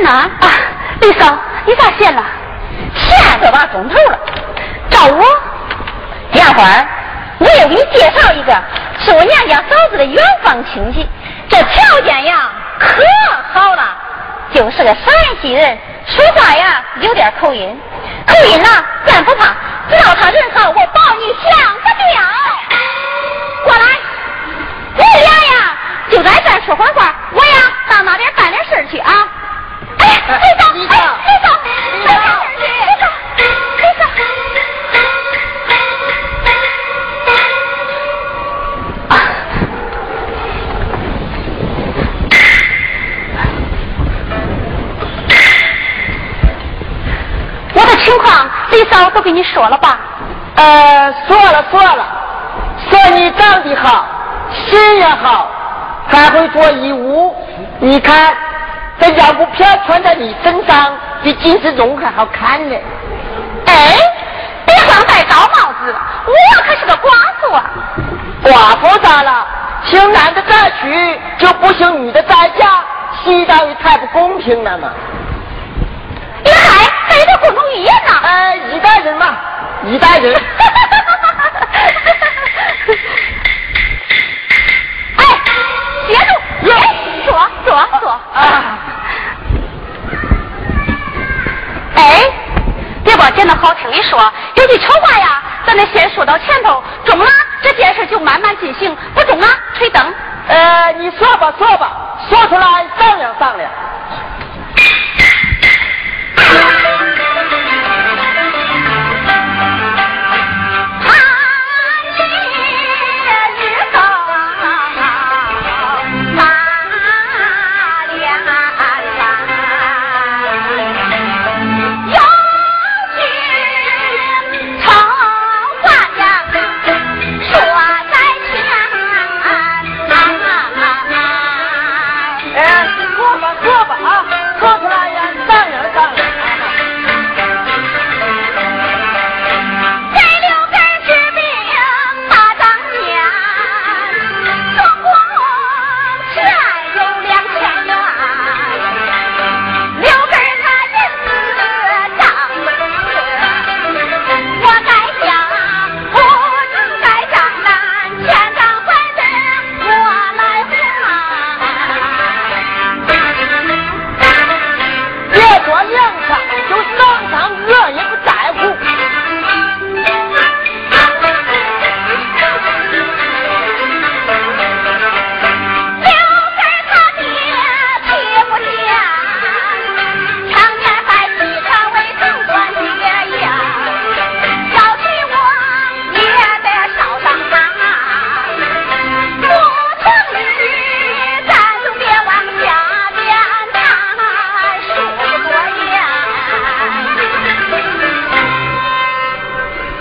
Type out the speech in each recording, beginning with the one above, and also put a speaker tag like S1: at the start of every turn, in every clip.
S1: 来先生呢？啊，李嫂，你咋闲了？
S2: 写个把钟头了。
S1: 找我？
S2: 杨花，我要给你介绍一个，是我娘家嫂子的远房亲戚，这条件呀可好了，就是个陕西人，说话呀有点口音。口音呐，咱不怕，只要他人好，我保你享不掉。过来，你俩呀就在这说会话，我呀到那边办点事去啊。都跟你说了吧？
S3: 呃，说了说了，说你长得好，心也好，还会做衣物。你看这腰鼓片穿在你身上，比金丝绒还好看呢。
S1: 哎，别光戴高帽子，我可是个寡妇啊。
S3: 寡妇咋了？请男的再娶，就不行女的再嫁，西当于太不公平了嘛。
S1: 你还背着共同语言呢？
S3: 哎，一代人嘛，一代人。
S1: 哎，别动！哎，坐坐坐。啊。哎，别把讲的好听的说，有句丑话呀，咱得先说到前头，中了这件事就慢慢进行，不中啊，吹灯。
S3: 呃，你说吧说吧，说出来商量商量。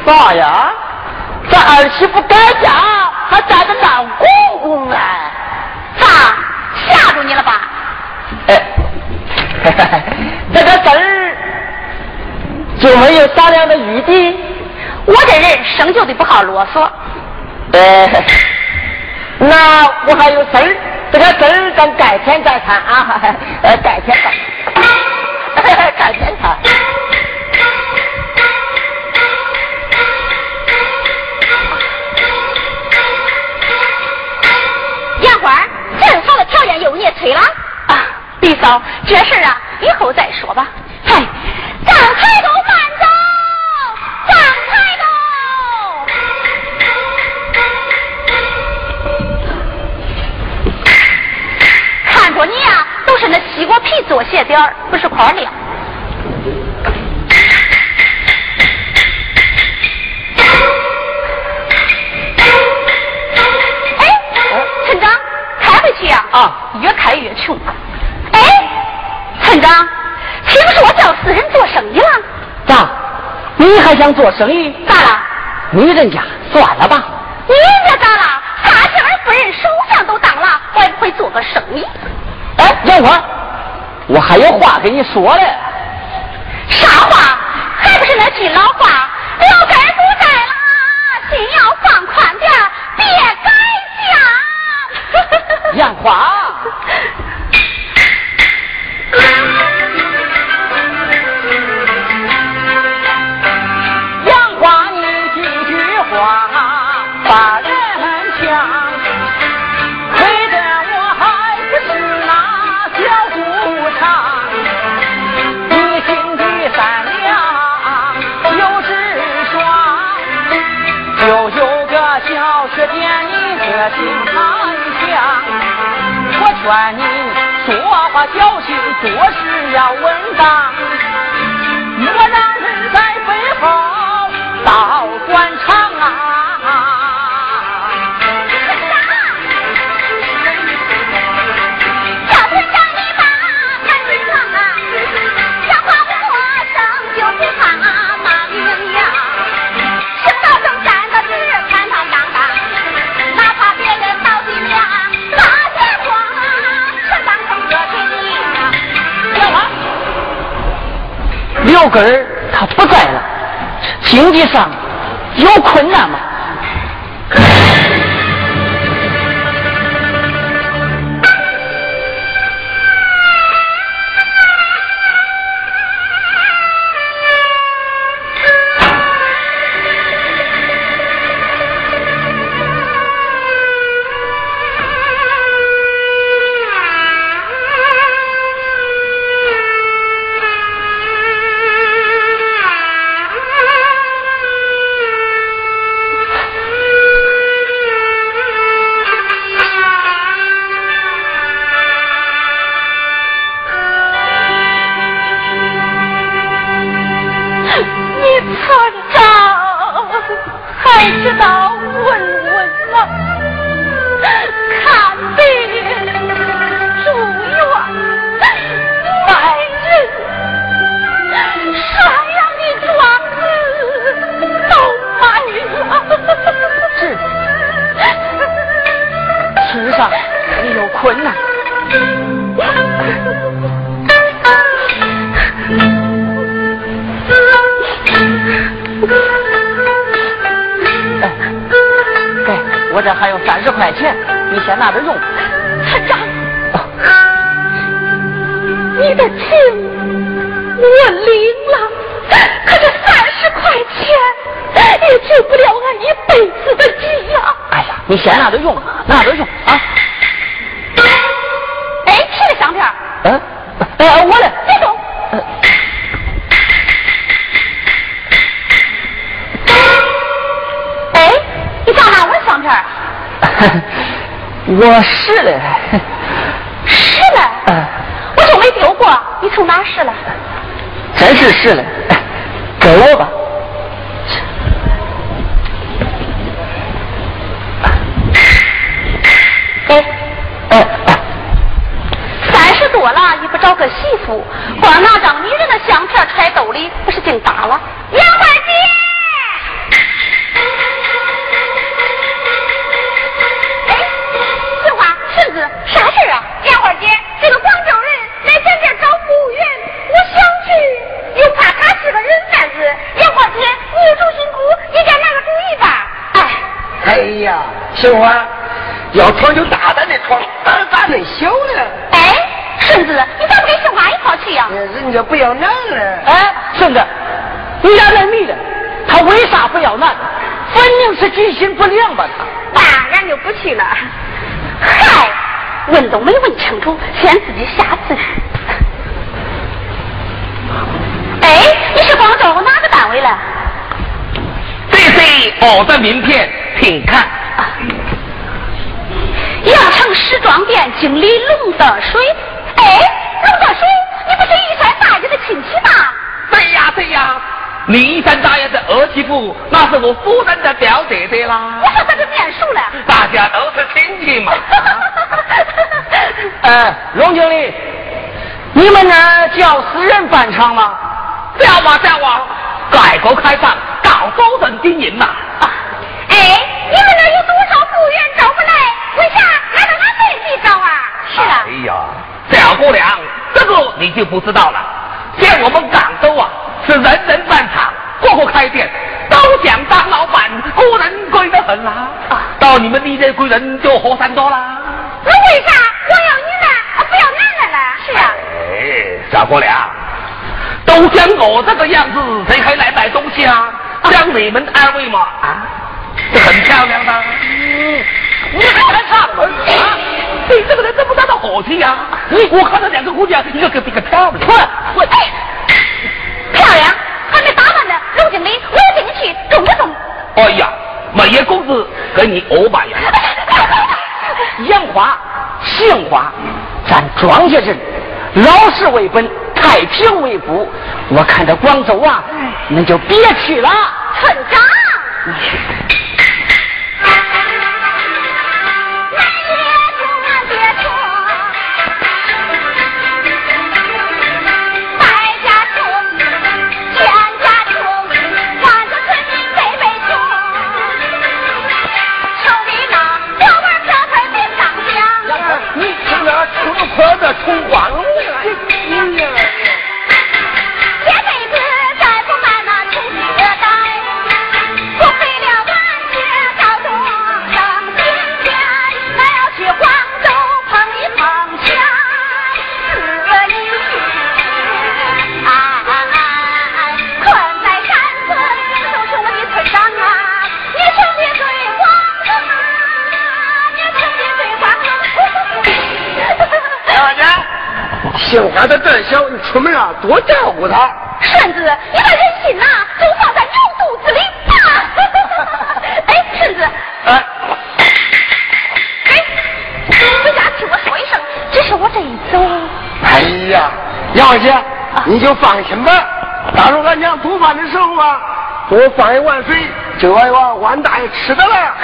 S3: 啥呀？这儿媳妇改嫁还带着当公公哎？
S1: 咋吓住你了吧？
S3: 哎，这个事儿就没有商量的余地。
S1: 我这人生就的不好啰嗦。
S3: 哎，那我还有事儿，这个事儿咱改天再谈啊！呃，改天谈，
S1: 又你也催了啊，李嫂，这事儿啊，以后再说吧。嗨，张开头慢走，张开都。看着你呀，都是那西瓜皮做鞋底儿，不是块料。越开越穷。哎，村长，听说我叫私人做生意了？
S3: 咋？你还想做生意？
S1: 咋了？
S3: 女人家算了吧。
S1: 你人家咋了？发家而不认，首相都当了，会不会做个生意？
S3: 哎，杨花，我还有话跟你说嘞。
S1: 啥话？还不是那金老
S3: 做事要稳老根儿他不在了，经济上有困难吗？团长还知道先拿着用，
S1: 村长，你的情
S3: 我
S1: 领了，可这三十块钱也救不了俺一辈子的急呀！哎呀，你先拿着用我
S4: 是嘞，是嘞？嗯。我就
S1: 没丢过，你
S3: 从哪试嘞？真是拾的，心不良吧？
S1: 他，那俺就不去了。嗨，问都没问清楚，先自己瞎自去。哎，你是广州哪个单位的？
S5: 这是我的名片，请看。
S1: 阳城时装店经理龙德水。哎，龙德水，你不是玉山大爷的亲戚吗？
S5: 对呀对呀，你玉山大爷的二媳妇，那是我夫人的表姐姐啦。
S1: 我说他是面熟了。
S5: 大家都是亲戚嘛。
S3: 哎，龙经理，你们那叫私人办厂吗？
S5: 叫啊叫啊，改革开放搞多人经营嘛。
S6: 哎，你们那有多少服务员招不来？为啥还让俺们去招啊？
S1: 是啊。
S5: 哎呀，小姑娘，这个你就不知道了。像我们广州啊，是人人办厂，个个开店，都想当老板，个人贵得很啦。到你们这些贵人就和善多啦。
S6: 那为啥我要女的，不要男的呢？
S1: 是啊。
S5: 哎，小姑娘，都像我这个样子，谁还来买东西啊？像你们二位嘛，啊，这很漂亮的。嗯，你还来唱啊？你这个人怎么大到火气呀？你我看到两个姑娘，一个比一个漂亮。
S1: 我我哎，漂亮，还没打扮呢。楼经理，我要跟你去，中不中？
S5: 哎呀，每月工资给你五百元。
S3: 杨花，杏花，咱庄稼人，老实为本，太平为辅。我看这广州啊，那就别去了。
S1: 村长。
S4: 多照顾他。
S1: 顺子，你把人心呐都放在牛肚子里吧。哎，顺子。哎。哎，回家听我说一声，这是我这一走。
S4: 哎呀，杨姐，你就放心吧。到时候俺娘做饭的时候啊，多放一碗水，这碗碗碗大爷吃的了。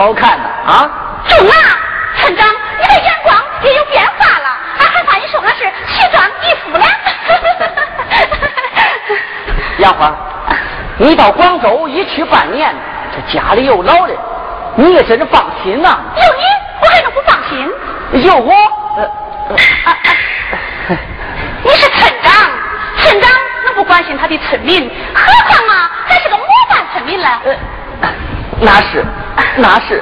S1: 好
S3: 看的啊！
S1: 中啊，村长，你的眼光也有变化了。俺还怕你说的是奇装异服呢。
S3: 杨花，你到广州一去半年，这家里有老人，你也真是放心呐。
S1: 有你，我还能不放心？
S3: 有我，
S1: 你是村长，村长能不关心他的村民，何况啊，还是个模范村民呢。
S3: 那是，那是。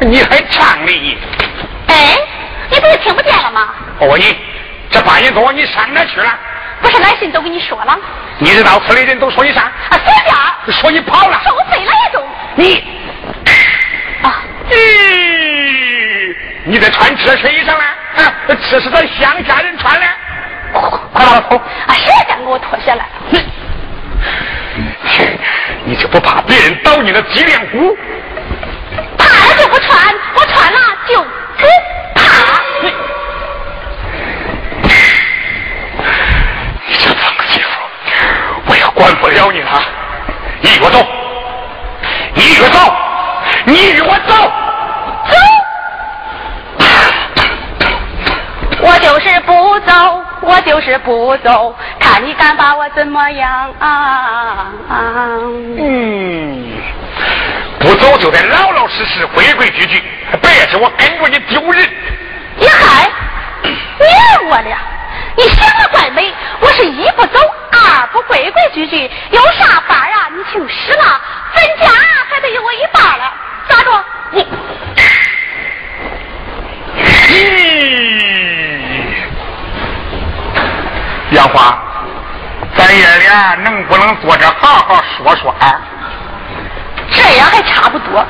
S1: 你
S7: 还唱呢？
S1: 哎，你不是听不见了吗？
S7: 我问你，这半夜多你上哪去了？
S1: 不是来信都跟你说了。
S7: 你知道村里人都说你啥？
S1: 啊，随便。
S7: 说你跑了。
S1: 收费了也中。
S7: 你。咦，你在穿这身衣裳呢？啊，这是咱乡下人穿的。快把它脱！
S1: 啊，谁敢给我脱下来？
S7: 你你就不怕别人捣你的脊梁骨？管不了你了。你与我走，你与我走。你与我走，
S1: 走！我就是不走，我就是不走，看你敢把我怎么样啊！
S7: 嗯，不走就得老老实实、规规矩矩，别是我跟着你丢人。
S1: 你还，你我了，你想的怪美，我是一不走，二不有啥法啊？你听使了，分家还得有我一半了。咋着？你，
S7: 咦，杨花，咱爷俩能不能坐着好好说说啊？
S1: 这样还差不多。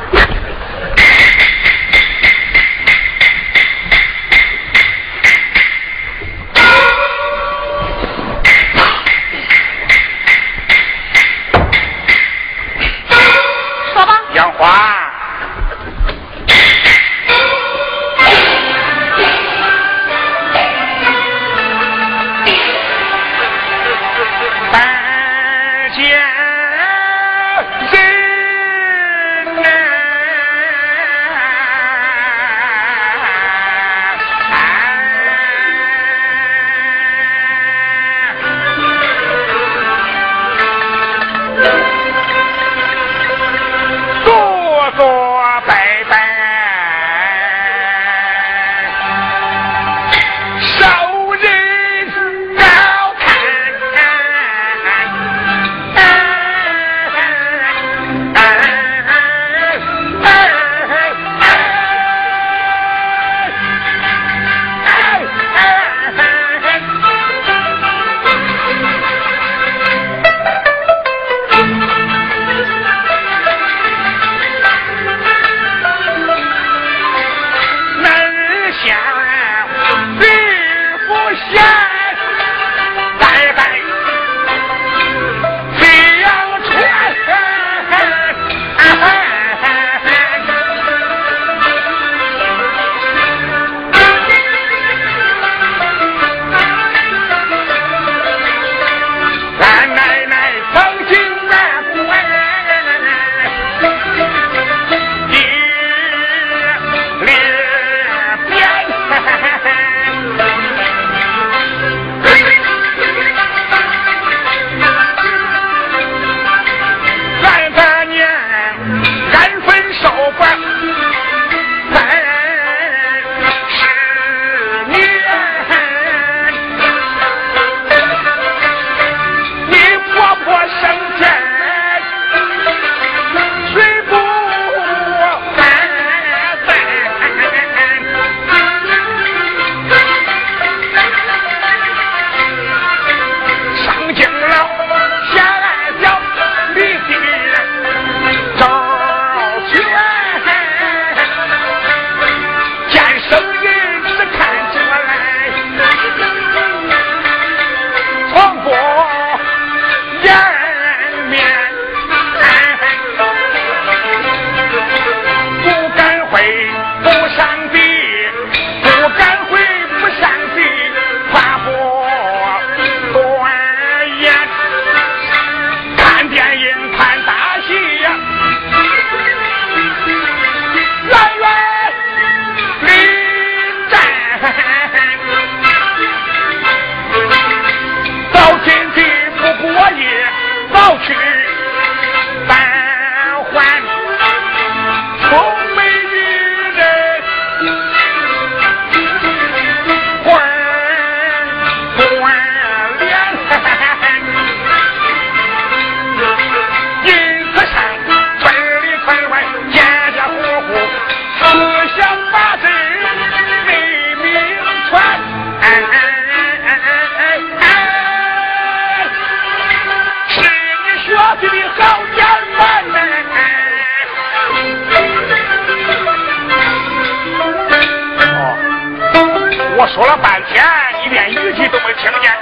S1: 说
S7: 了半天，你连一句都没听见。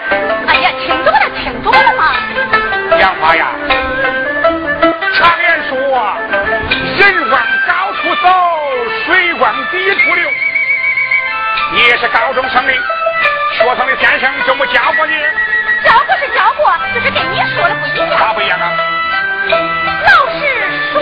S1: 哎呀，听懂了，听懂了吗？
S7: 杨花呀，常言说，人往高处走，水往低处流。你也是高中生的，学堂的先生怎么教过你？
S1: 教过是教过，就是跟你说的不一样。
S7: 咋不一样啊？
S1: 老师说。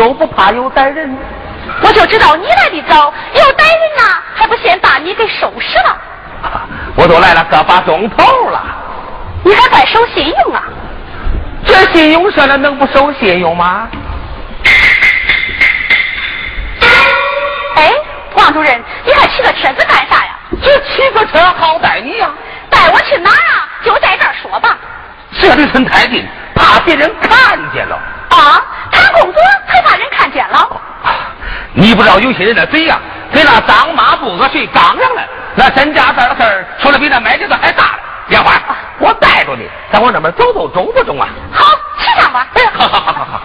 S5: 就不怕有歹人？
S1: 我就知道你来的早，有歹人呐，还不先把你给收拾了？
S5: 我都来了个把钟头了，
S1: 你还怪守信用啊？
S5: 这信用社了，能不守信用吗？
S1: 哎，王主任，你还骑个车子干啥呀？
S5: 这骑个车好带你呀？
S1: 带我去哪儿啊？就在这儿说吧。
S5: 这离村太近，怕别人看见了。
S1: 啊，谈工作还怕人看见了？
S5: 你不知道有些人的嘴呀，跟那当妈不恶水刚样了。那真家这的事儿，说的比那卖的还大了。莲花，我带着你，咱往那边走走，中不中啊？
S1: 好，去上吧。
S5: 哎好好好好好。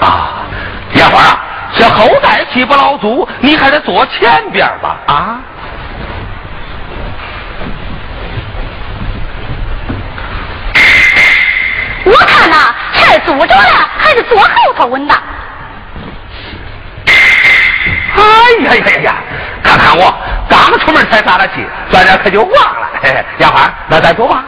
S5: 啊，莲花啊，这后代气不老足，你还得坐前边吧？啊。可就忘了。杨花，那咱走吧。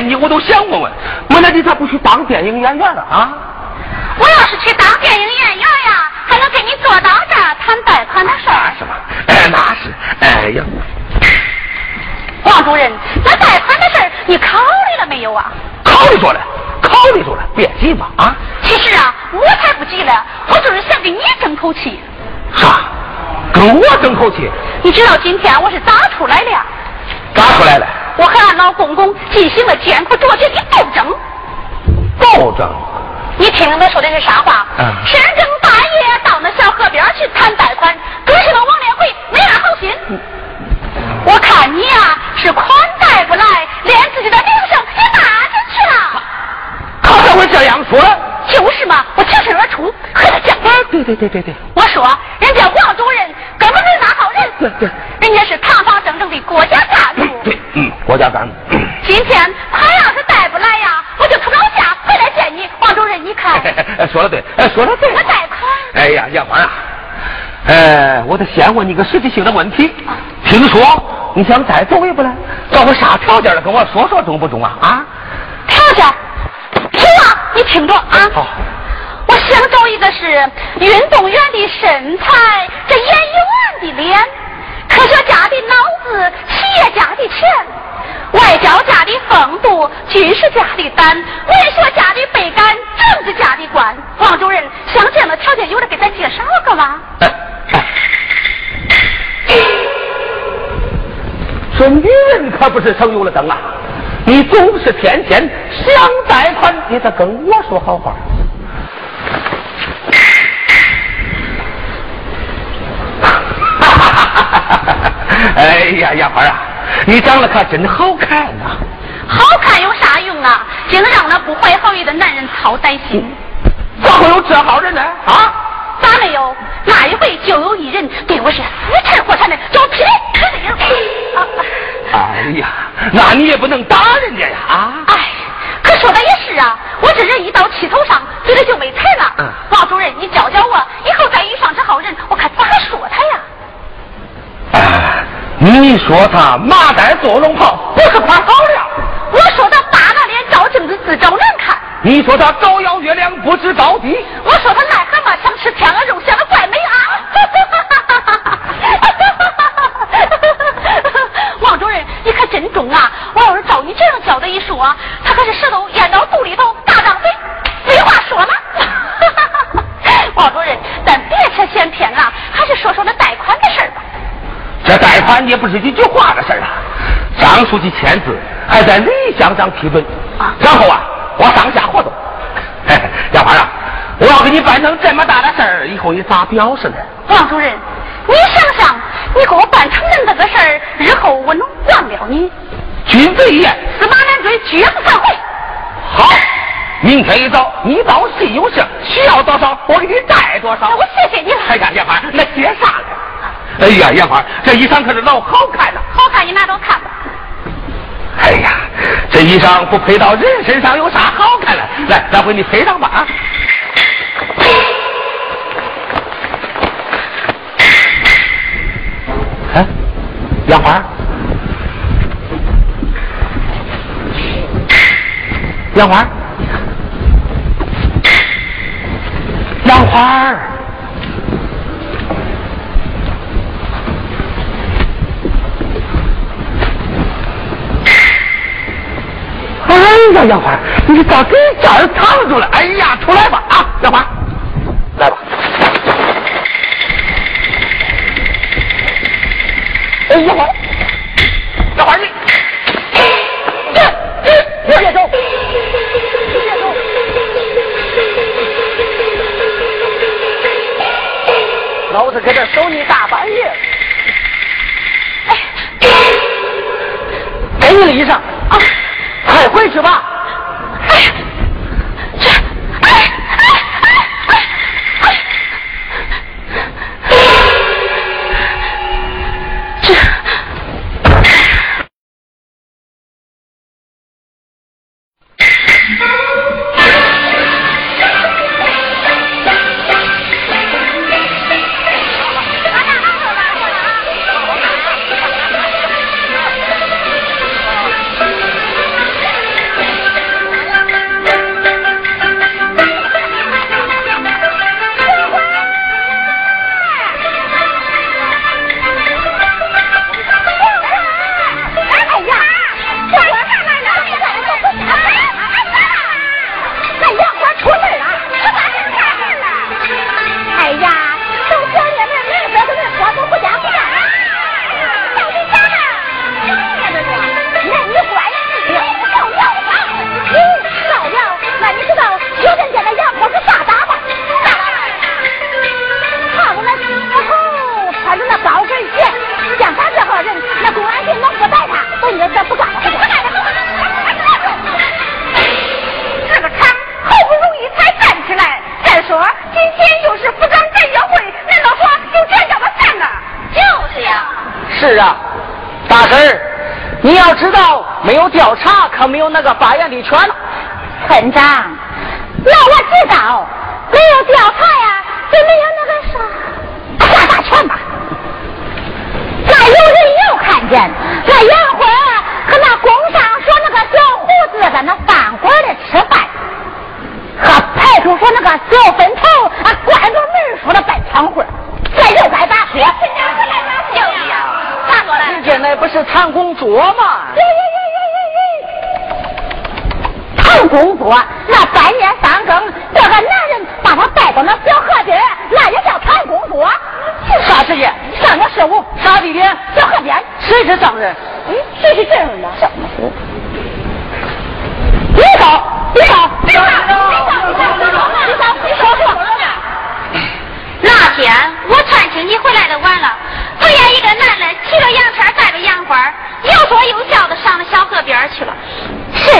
S5: 你，我都想问问，我那你咋不去当电影演员了啊？
S1: 我要是去当电影演员呀，还能跟你坐到这儿谈贷款的事儿？
S5: 是吧？哎，那是。哎呀，
S1: 王主任，那贷款的事儿你考虑了没有啊？
S5: 考虑着了，考虑着了，别急嘛啊！
S1: 其实啊，我才不急了，我就是想跟你争口气。
S5: 啥？跟我争口气？
S1: 你知道今天我是咋出来的？
S5: 咋出来了？
S1: 我和俺老公公进行了艰苦卓绝的斗争。
S5: 斗争？
S1: 你听他说的是啥话？
S5: 嗯。
S1: 深更半夜到那小河边去谈贷款，可是个王连辉没安好心。我看你呀是款贷不来，连自己的名声也搭进去了。
S5: 他咋会这样说？
S1: 就是嘛，我挺身而出和他讲。
S5: 对对对对对。
S1: 我说人家王主任根本没那号人。
S5: 对对，
S1: 人家是堂堂正正的国家干部。
S5: 对，嗯，国家干部。
S1: 今天他要是带不来呀，我就从老家回来见你，王主任，你看。
S5: 说的对，哎，说的对。
S1: 我贷款。
S5: 哎呀，杨花啊，哎，我得先问你个实际性的问题。听说你想再走一步来，找个啥条件的，跟我说说中不中啊？啊？
S1: 条件？听啊，你听着啊。
S5: 好。
S1: 我想找一个是运动员的身材，这演员的脸，科学家的脑子，企业家的钱，外交家的风度，军事家的胆，文学家的背感，政治家的官。王主任，像这样的条件，有人给咱介绍个吗？
S5: 这女人可不是省油的灯啊！你总是天天想贷款，你得跟我说好话。哎呀，杨花啊，你长得可真好看呐！
S1: 好看有啥用啊？竟让那不怀好意的男人操担心。
S5: 咋会有这号人呢？啊？
S1: 咋没有？那一回就有一人对我是死缠活缠的，叫劈劈的。
S5: 哎呀，那你也不能打人家呀！啊？
S1: 哎，可说的也是啊，我这人一到气头上，嘴里就没财了。
S5: 嗯。
S1: 王主任，你教教我，以后再遇上这号人，我看咋说他呀？
S5: 哎，你说他麻袋坐龙袍，不是夸好了？
S1: 我说他耷拉脸照镜子自找难看。
S5: 你说他高腰月亮不知高低？
S1: 我说他癞蛤蟆想吃天鹅肉，显得怪美啊！王主任，你可真中啊！我要是照你这样教的一说，他可是舌头咽到肚里头，大张嘴，没话说了。王主任，咱别扯闲篇了，还是说说那贷款的事儿吧。
S5: 这贷款也不是一句话的事儿啊！张书记签字，还在李乡长批准，然后啊，我上下活动。杨花啊，我要给你办成这么大的事儿，以后你咋表示呢？
S1: 王主任，你想想，你给我办成那个事儿，日后我能忘了你？
S5: 君子一言，
S1: 驷马难追，绝不反悔。
S5: 好，明天一早你到信用社，需要多少，我给你带多少。
S1: 我谢谢你了。
S5: 哎呀，杨花，那谢啥呢？哎呀，杨花，这衣裳可是老好看了。
S1: 好看，你拿着看吧。
S5: 哎呀，这衣裳不配到人身上，有啥好看的？来，咱回你配上吧啊！杨花，杨花，杨花。哎呀，杨花，你咋给这儿藏住了？哎呀，出来吧啊，杨花，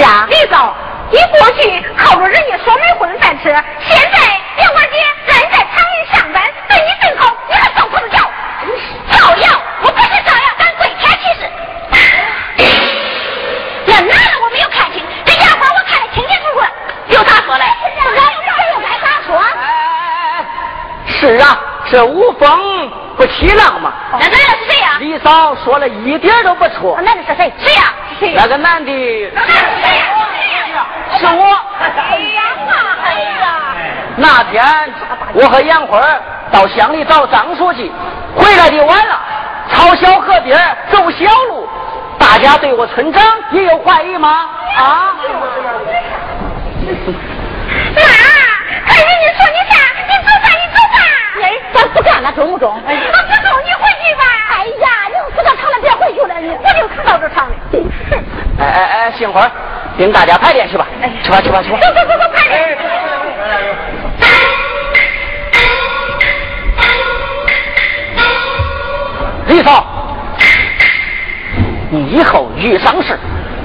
S1: 是
S2: 啊，
S1: 李嫂，你过去靠着人家说媒混饭吃，现在杨花姐让你在厂里上班，对你真好，你还受不了教？造谣！我不是造谣，咱跪天起誓。那男的我没有看清，这丫鬟我看得清清楚楚的，有啥说嘞？
S2: 这又该咋说？
S3: 是啊，这无风不起浪嘛。
S1: 那男的是谁呀？
S3: 李嫂说了一点都不错。
S2: 男的是谁？
S1: 谁呀？谁
S3: 那个男的
S1: 那男的是
S3: 我。
S1: 哎呀妈！哎呀！
S3: 那天我和杨花到乡里找张书记，回来的晚了，朝小河边走小路，大家对我村长也有怀疑吗？啊？
S1: 妈，看人家说你啥，你走吧，你走吧。
S2: 哎，咱不干了，中不中？
S1: 我不中，你回去吧。
S2: 哎呀，你死到厂了，别回去了，你
S1: 我就看到这场的。
S3: 哎哎哎，杏花，领大家排练去吧。去吧去吧去吧。
S1: 走走走走，快点。
S3: 李嫂，你以后遇上事，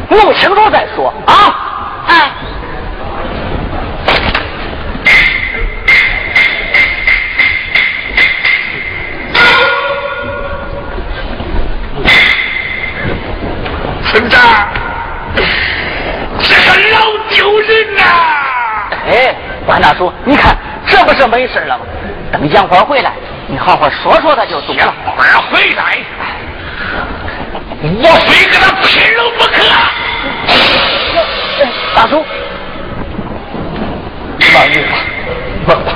S3: 弄清楚再说啊！
S1: 哎。
S7: 村长，这个老呐、
S3: 哎，关大叔，你看这不是没事了吗？等杨花回来，你好好说说他就懂了。
S7: 花回来，我非跟他拼了不可。
S3: 大叔，
S7: 慢点吧，慢吧。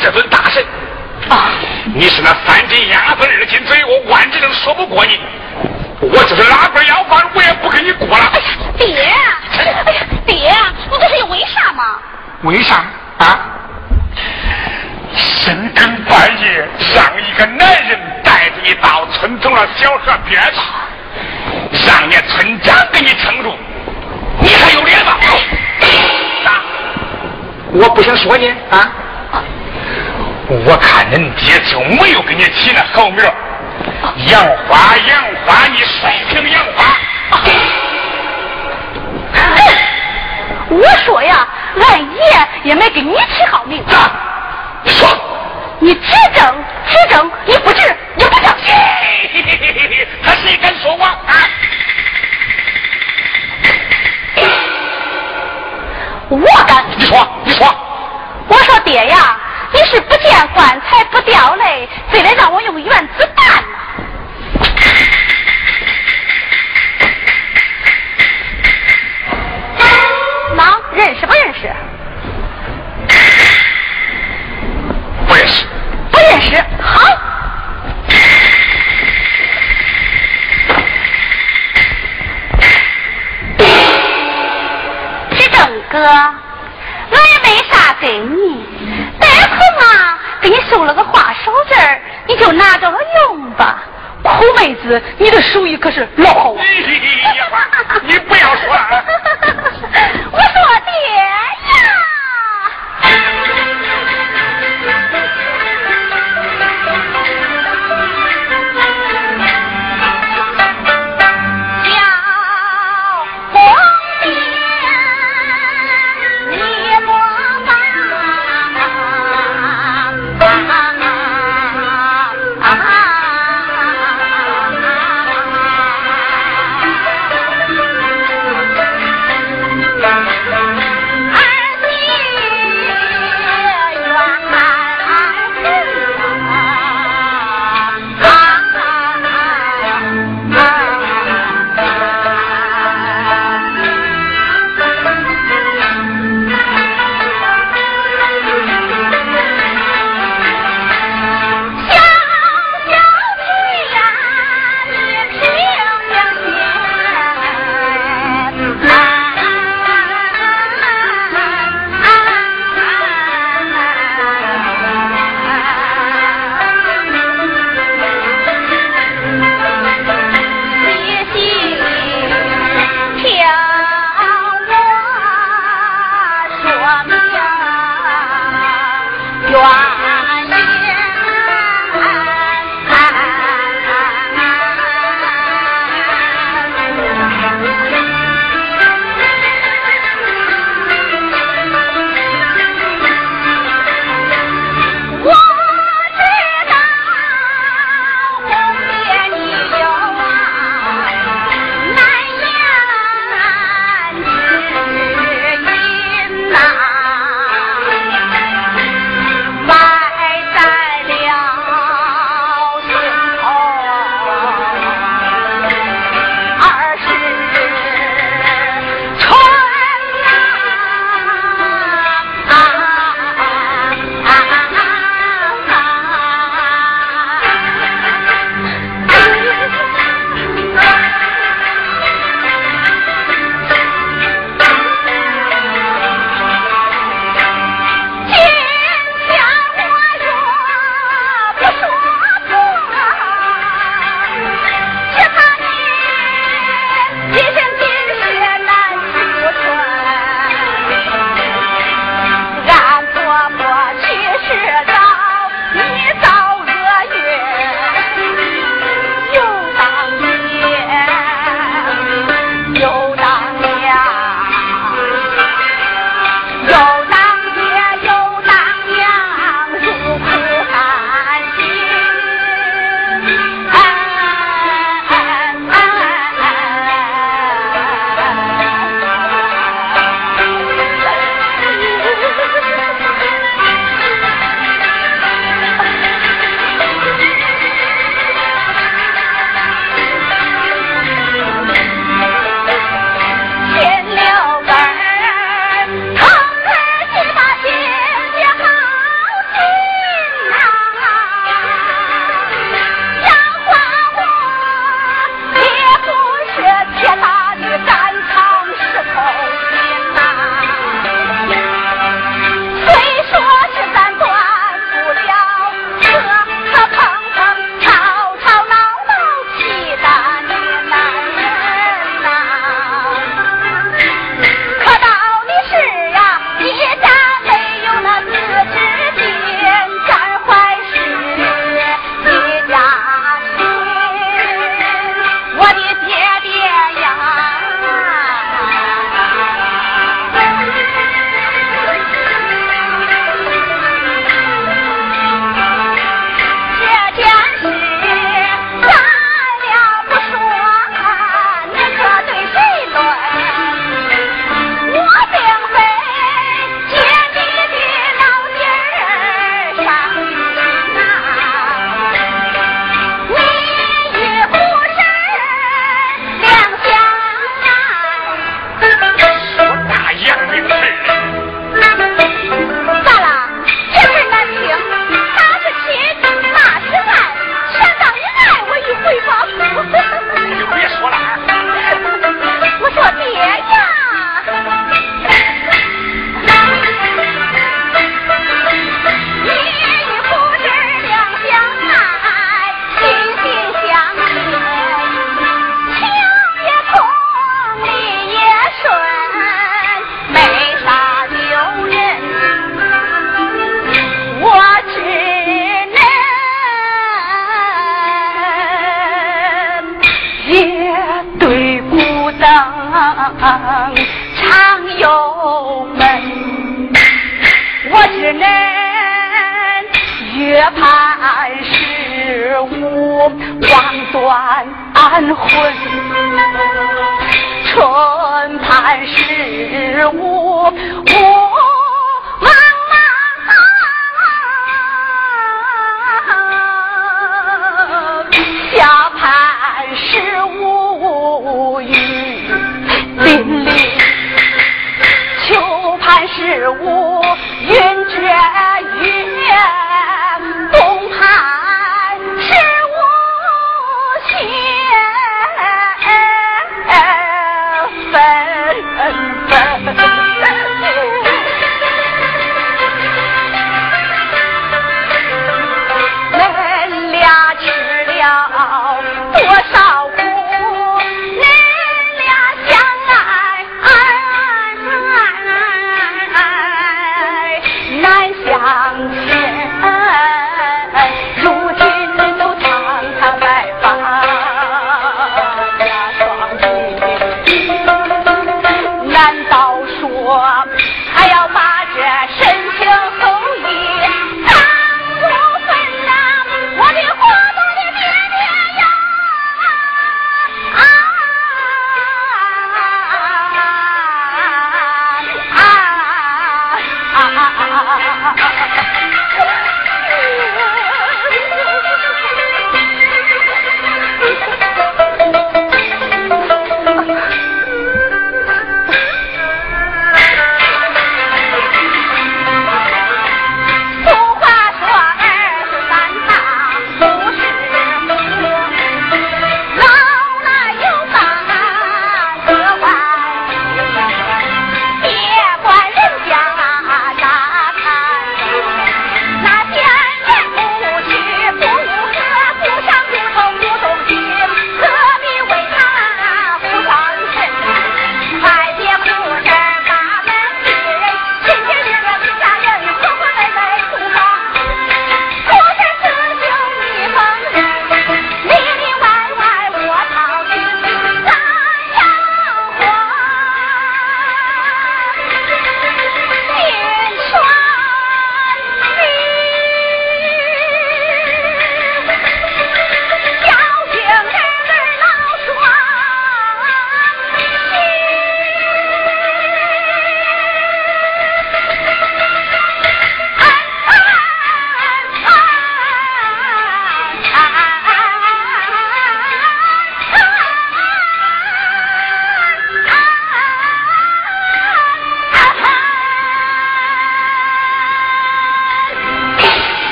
S1: 这
S7: 尊大神。
S2: 啊，
S7: 你是那三斤鸭子二斤嘴，我万只能说不过你。我就是拉棍要饭，我也不跟你过了。
S2: 哎呀爹，哎呀，爹，你这是又为啥嘛？
S7: 为啥啊？深更半夜，让一个男人带着你到村头的小河边上，让你村长给你撑住。你还有脸吗？啥？
S8: 我不想说你啊。
S7: 我看恁爹就没有给你起那好名杨花，杨花，你水平杨花。
S1: 我说呀，俺爷也没给你起好名。
S7: 你说。
S1: 你指正，指正，你不指，你不正。
S7: 他谁敢说我啊？
S1: 我敢。
S7: 你说，你说。
S1: 我说爹呀，你是不见棺材不掉泪，非得让我用原子弹呐？妈，认识不认识？
S7: 不认识。
S1: 不认识。好。志正哥，我也没啥给你，但从啊给你收了个花手绢你就拿着了用吧。
S9: 苦妹子，你的手艺可是老好啊！
S7: 你不要说了。
S1: 我说爹呀。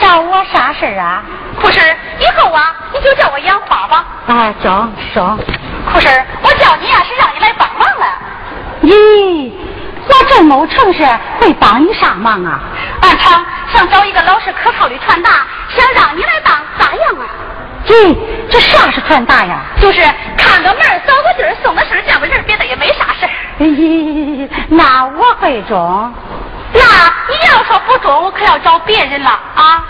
S2: 找我啥事啊？
S1: 可是以后啊，你就叫我杨花吧。
S2: 啊，中中。
S1: 可是我叫你呀，是让你来帮忙啊。
S2: 咦，我郑某成是会帮你啥忙啊？
S1: 俺厂想找一个老实可靠的传达，想让你来当，咋样啊？
S2: 咦，这啥是传达呀？
S1: 就是看个门扫个地送个信见个人别的也没啥事
S2: 咦，那我会中。
S1: 那你要说不中，我可要找别人了啊。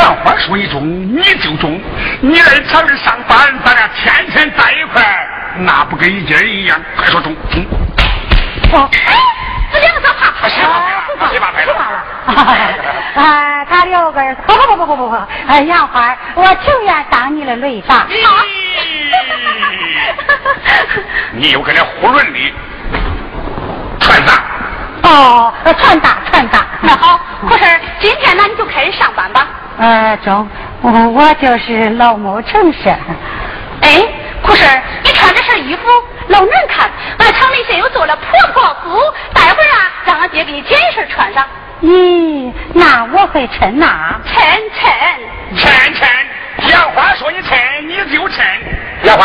S7: 杨花说一中，你就中。你来厂里上班，咱俩天天在一块那不跟一家人一样？快说中中。
S2: 哦，
S1: 哎，这两个咋怕？
S7: 谁怕谁了？谁怕谁
S2: 了？啊，他六个人，不不不不不不不，哎，杨花，我情愿当你的雷达。
S7: 你有个那囫囵的传达？
S2: 哦，传达传达。
S1: 那好，可是今天呢，你就开始上班吧。
S2: 呃，中，我我就是老某城市。
S1: 哎，可是你穿这身衣服老难看，俺厂里现又做了婆婆服，待会儿啊，让俺爹给你捡一身穿上。
S2: 咦，那我会衬呐？
S1: 衬衬
S7: 衬衬，杨花说你衬，你就衬。杨花，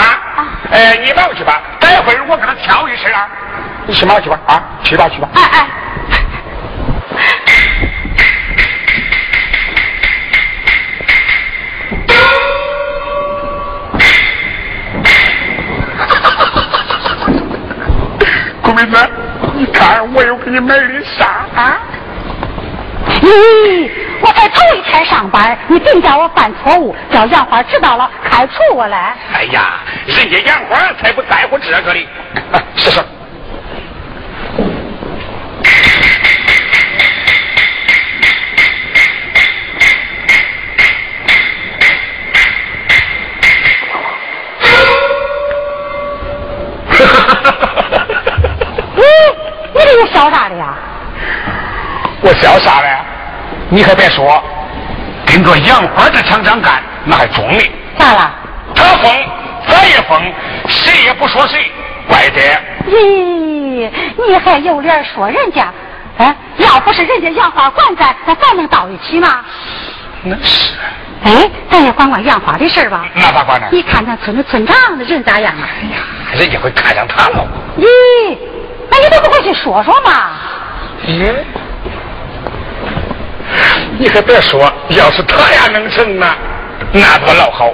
S7: 哎，你忙去吧，待会儿我给他挑一身啊。你去忙去吧，啊，去吧去吧。
S1: 哎哎。
S7: 妹子，你看我又给你买的啥啊？
S2: 咦，我才头一天上班，你别叫我犯错误，叫杨花知道了开除我来。
S7: 哎呀，人家杨花才不在乎这个哩。是是。我笑啥嘞？你可别说，跟着杨花在厂长干，那还中呢。
S2: 咋了？
S7: 他疯，咱也疯，谁也不说谁，怪得。
S2: 咦，你还有脸说人家？哎，要不是人家杨花管咱，那咱能到一起吗？
S7: 那是。
S2: 哎，咱也管管杨花的事吧。
S7: 那咋管呢？
S2: 你看咱村的村长那人咋样啊？
S7: 哎呀，人家会看上他了。
S2: 咦，那你都不会去说说嘛？
S7: 嗯，你可别说，要是他呀能成呢，那多老好。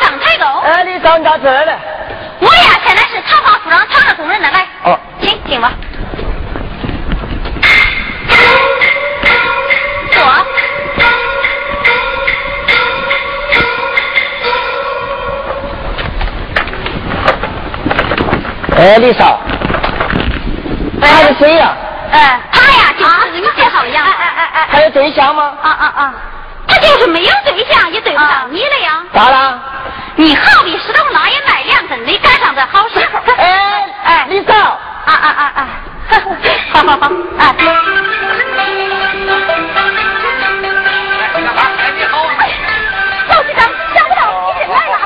S1: 上台喽！
S3: 哎，你上到这儿来。
S1: 我呀，现在是厂房副厂厂的工人呢，来。
S3: 哦。
S1: 请进吧。坐。
S3: 哎，李嫂，他是谁呀？
S1: 哎，他呀，就是给你介绍的杨花。
S2: 哎哎哎
S3: 他有对象吗？
S2: 啊啊啊！
S1: 他就是没有对象，也对不上你了呀。
S3: 咋了？
S1: 你好比石头拉也卖粮食，没赶上这好时候。
S3: 哎
S1: 哎，
S3: 李少，
S2: 啊啊啊啊！
S1: 好好好，哎。
S7: 你好。
S1: 老局长，想不到你人来了。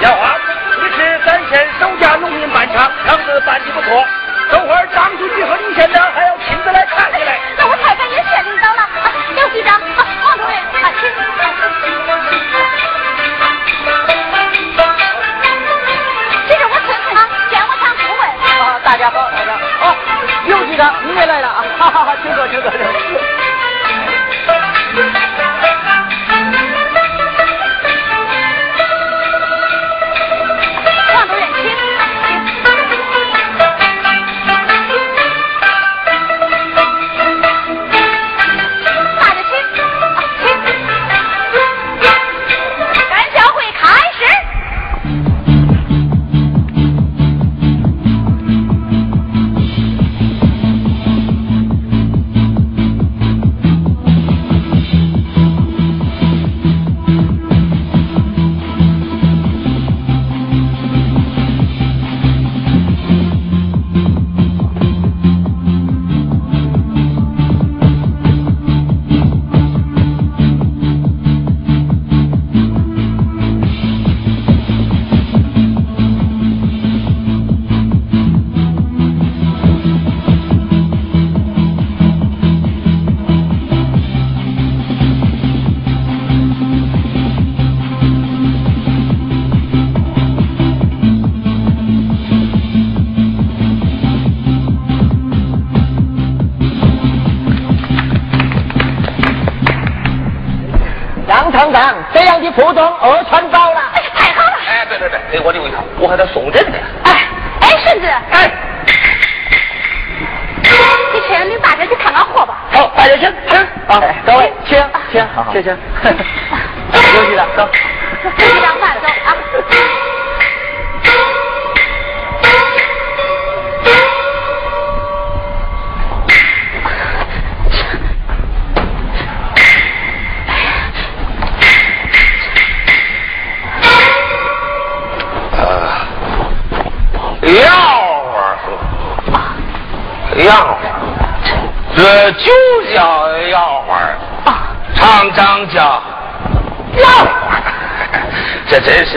S7: 杨花，你是咱县首家农民办厂，厂子办的不错。等会儿张书记和李县长还要亲自来看你嘞。
S1: 那我太感谢县领导了。啊，杨局长，啊，王主任，啊，请。
S3: 大家好大家好。刘局长你也来了啊好好好请坐请坐
S5: 请坐。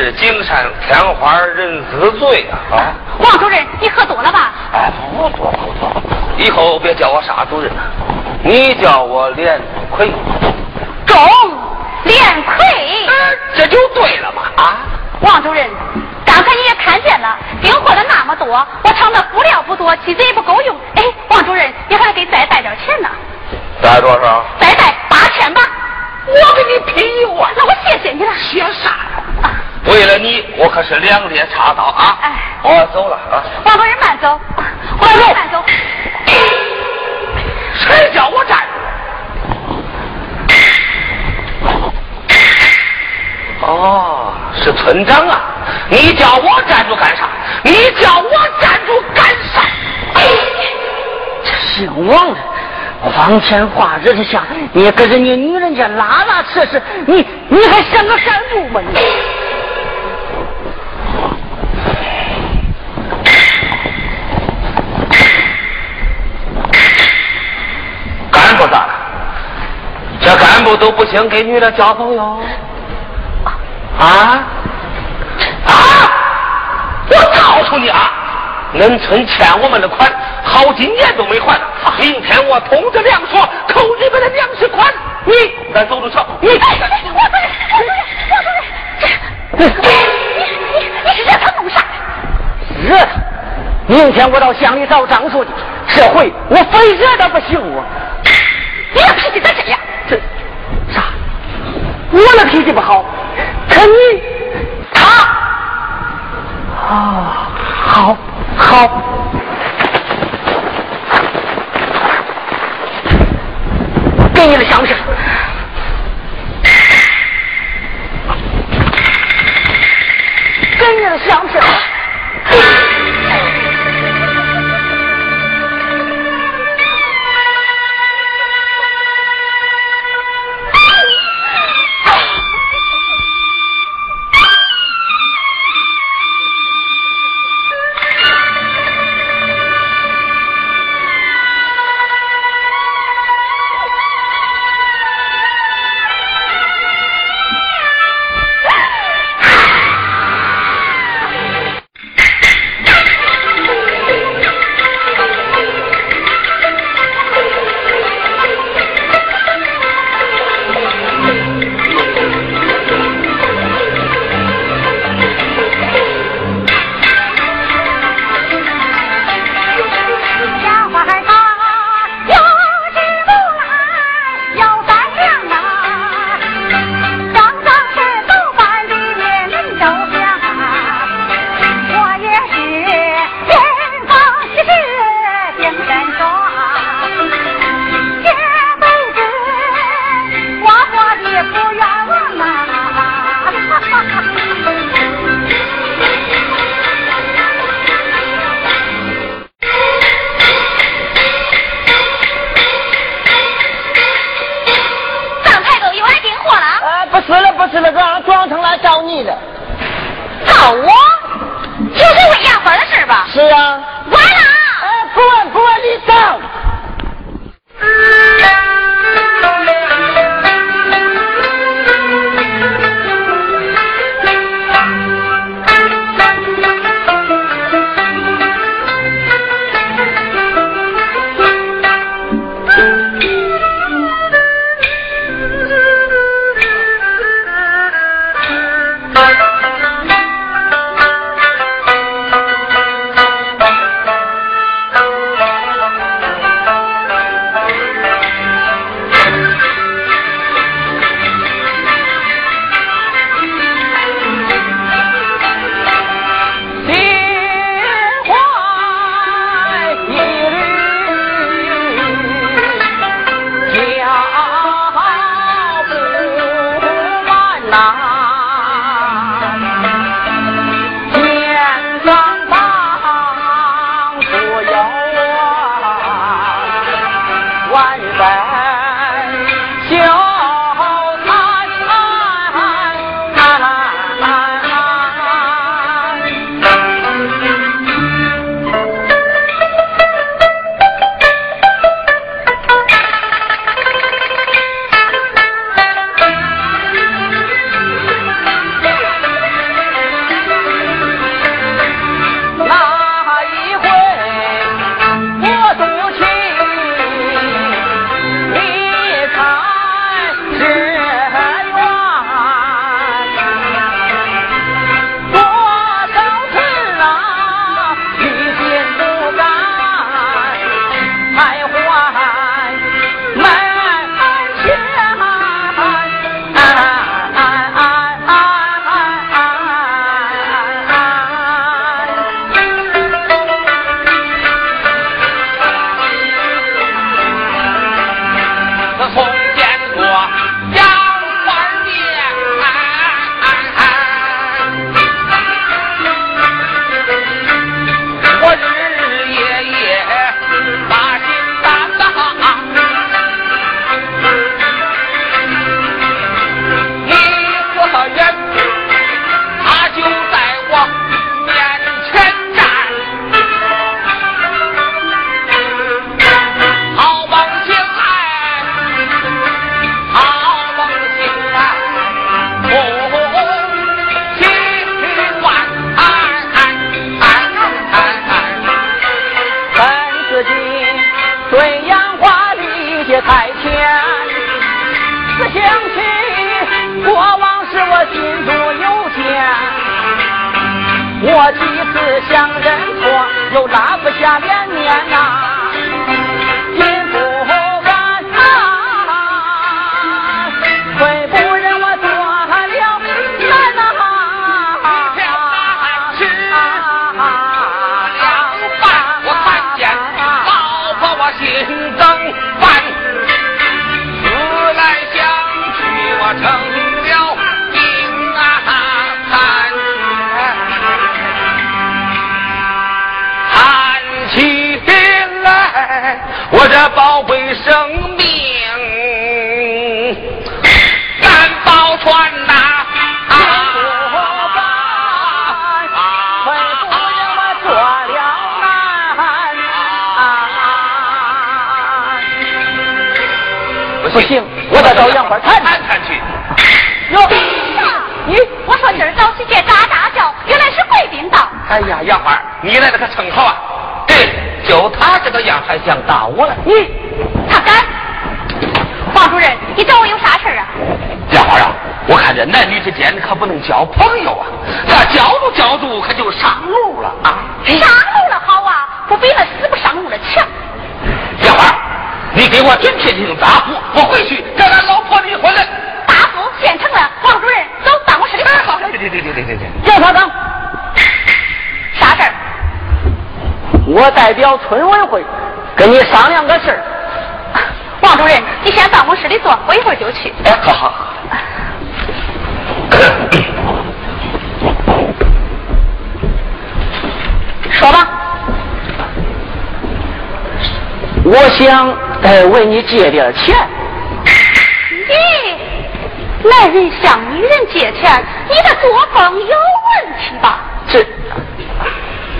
S5: 是锦上添花人自醉啊！啊，
S1: 王主任，你喝多了吧？
S5: 哎，不多不多，以后别叫我啥主任了，你叫我连魁。
S1: 中连魁，
S5: 这就对了嘛！啊，
S1: 王主任，刚才你也看见了，订货的那么多，我厂的布料不多，其实也不够用。哎，王主任，你还给再带点钱呢，
S5: 带多少？
S1: 再带八千吧。
S5: 我给你批油啊！
S1: 那我谢谢你了。
S5: 谢啥呀？为了你，两肋插刀啊！
S1: 哎
S5: 我走了啊！
S1: 王主任慢走，慢走。
S5: 谁叫我站住？哦，是村长啊！你叫我站住干啥？你叫我站住干啥？
S3: 姓王的，光天化日之下，你跟人家女人家拉拉扯扯，你你还像个干部吗你？
S5: 干部咋了？这干部都不行给女的交朋友啊啊！我告诉你啊，恁村欠我们的款好几年都没还，明天我通知梁所扣你们的粮食款。你咱走着瞧，你
S1: 你你你是惹他弄啥？
S3: 惹他！明天我到乡里找张书记，这回我非惹他不行我。
S1: 脾气
S3: 不好，可你他啊，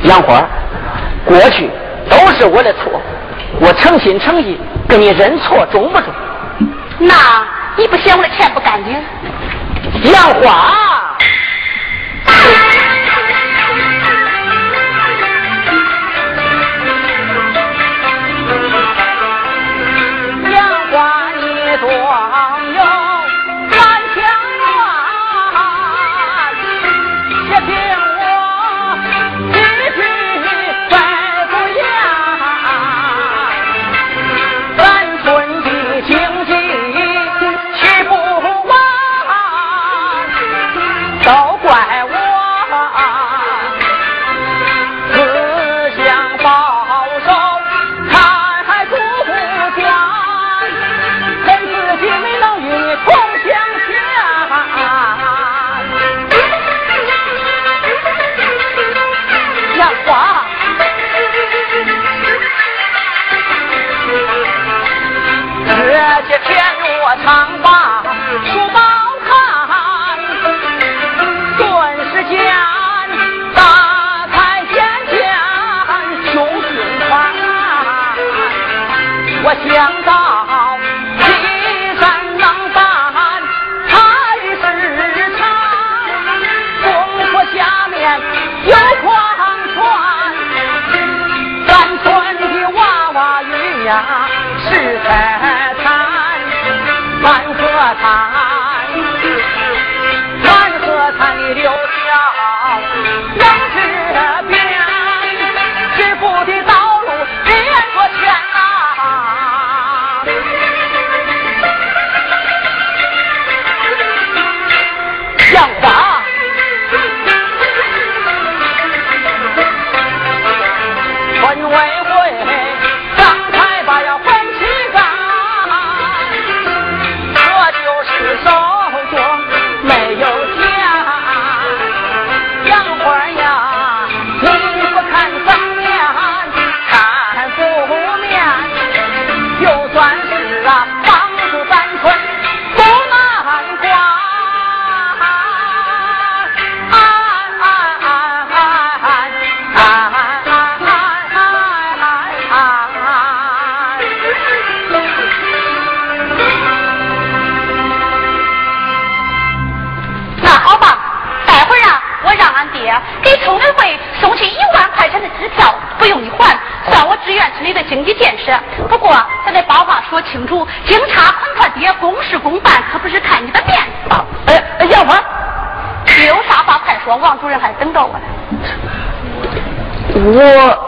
S3: 杨花过去都是我的错。我诚心诚意跟你认错中不中？
S2: 那你不嫌我的钱不干净？
S3: 杨花
S2: 绕过来，我。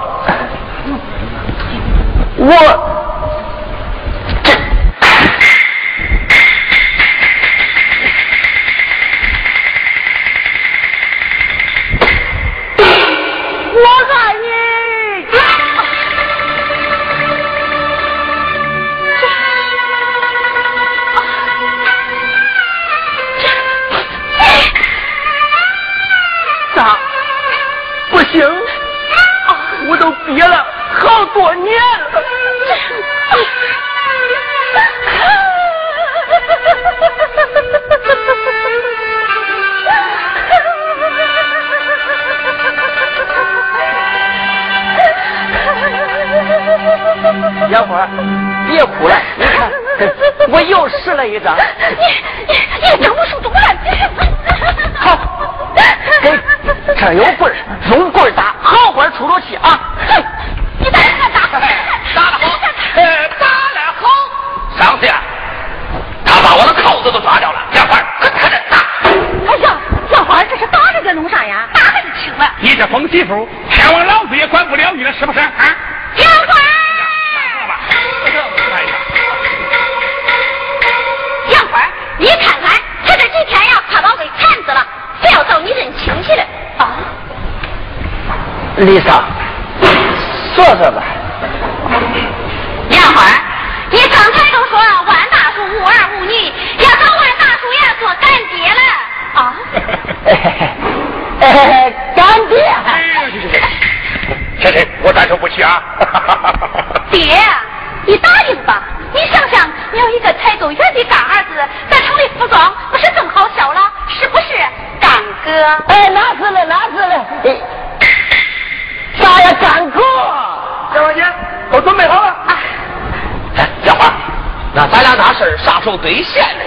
S3: 小花，别哭了，你看，我又试了一张。
S1: 你你你张不出多了。
S3: 好，给这有棍儿，
S5: 媳妇，天王老子也管不了你了，是不是啊？
S1: 杨花。你看看，他这几天呀，快把我给馋死了，非要找你认亲戚了啊！
S3: 丽莎，
S1: 爹，你答应吧。你想想，你有一个才走远的干儿子，在厂里服装，不是更好笑了？是不是，干哥？
S3: 哎，哪是了，哪是了？啥呀，干哥？
S4: 小王姐，我准备好了。
S5: 哎，小花，那咱俩那事啥时候兑现了呀？
S1: 现在。
S5: 现在。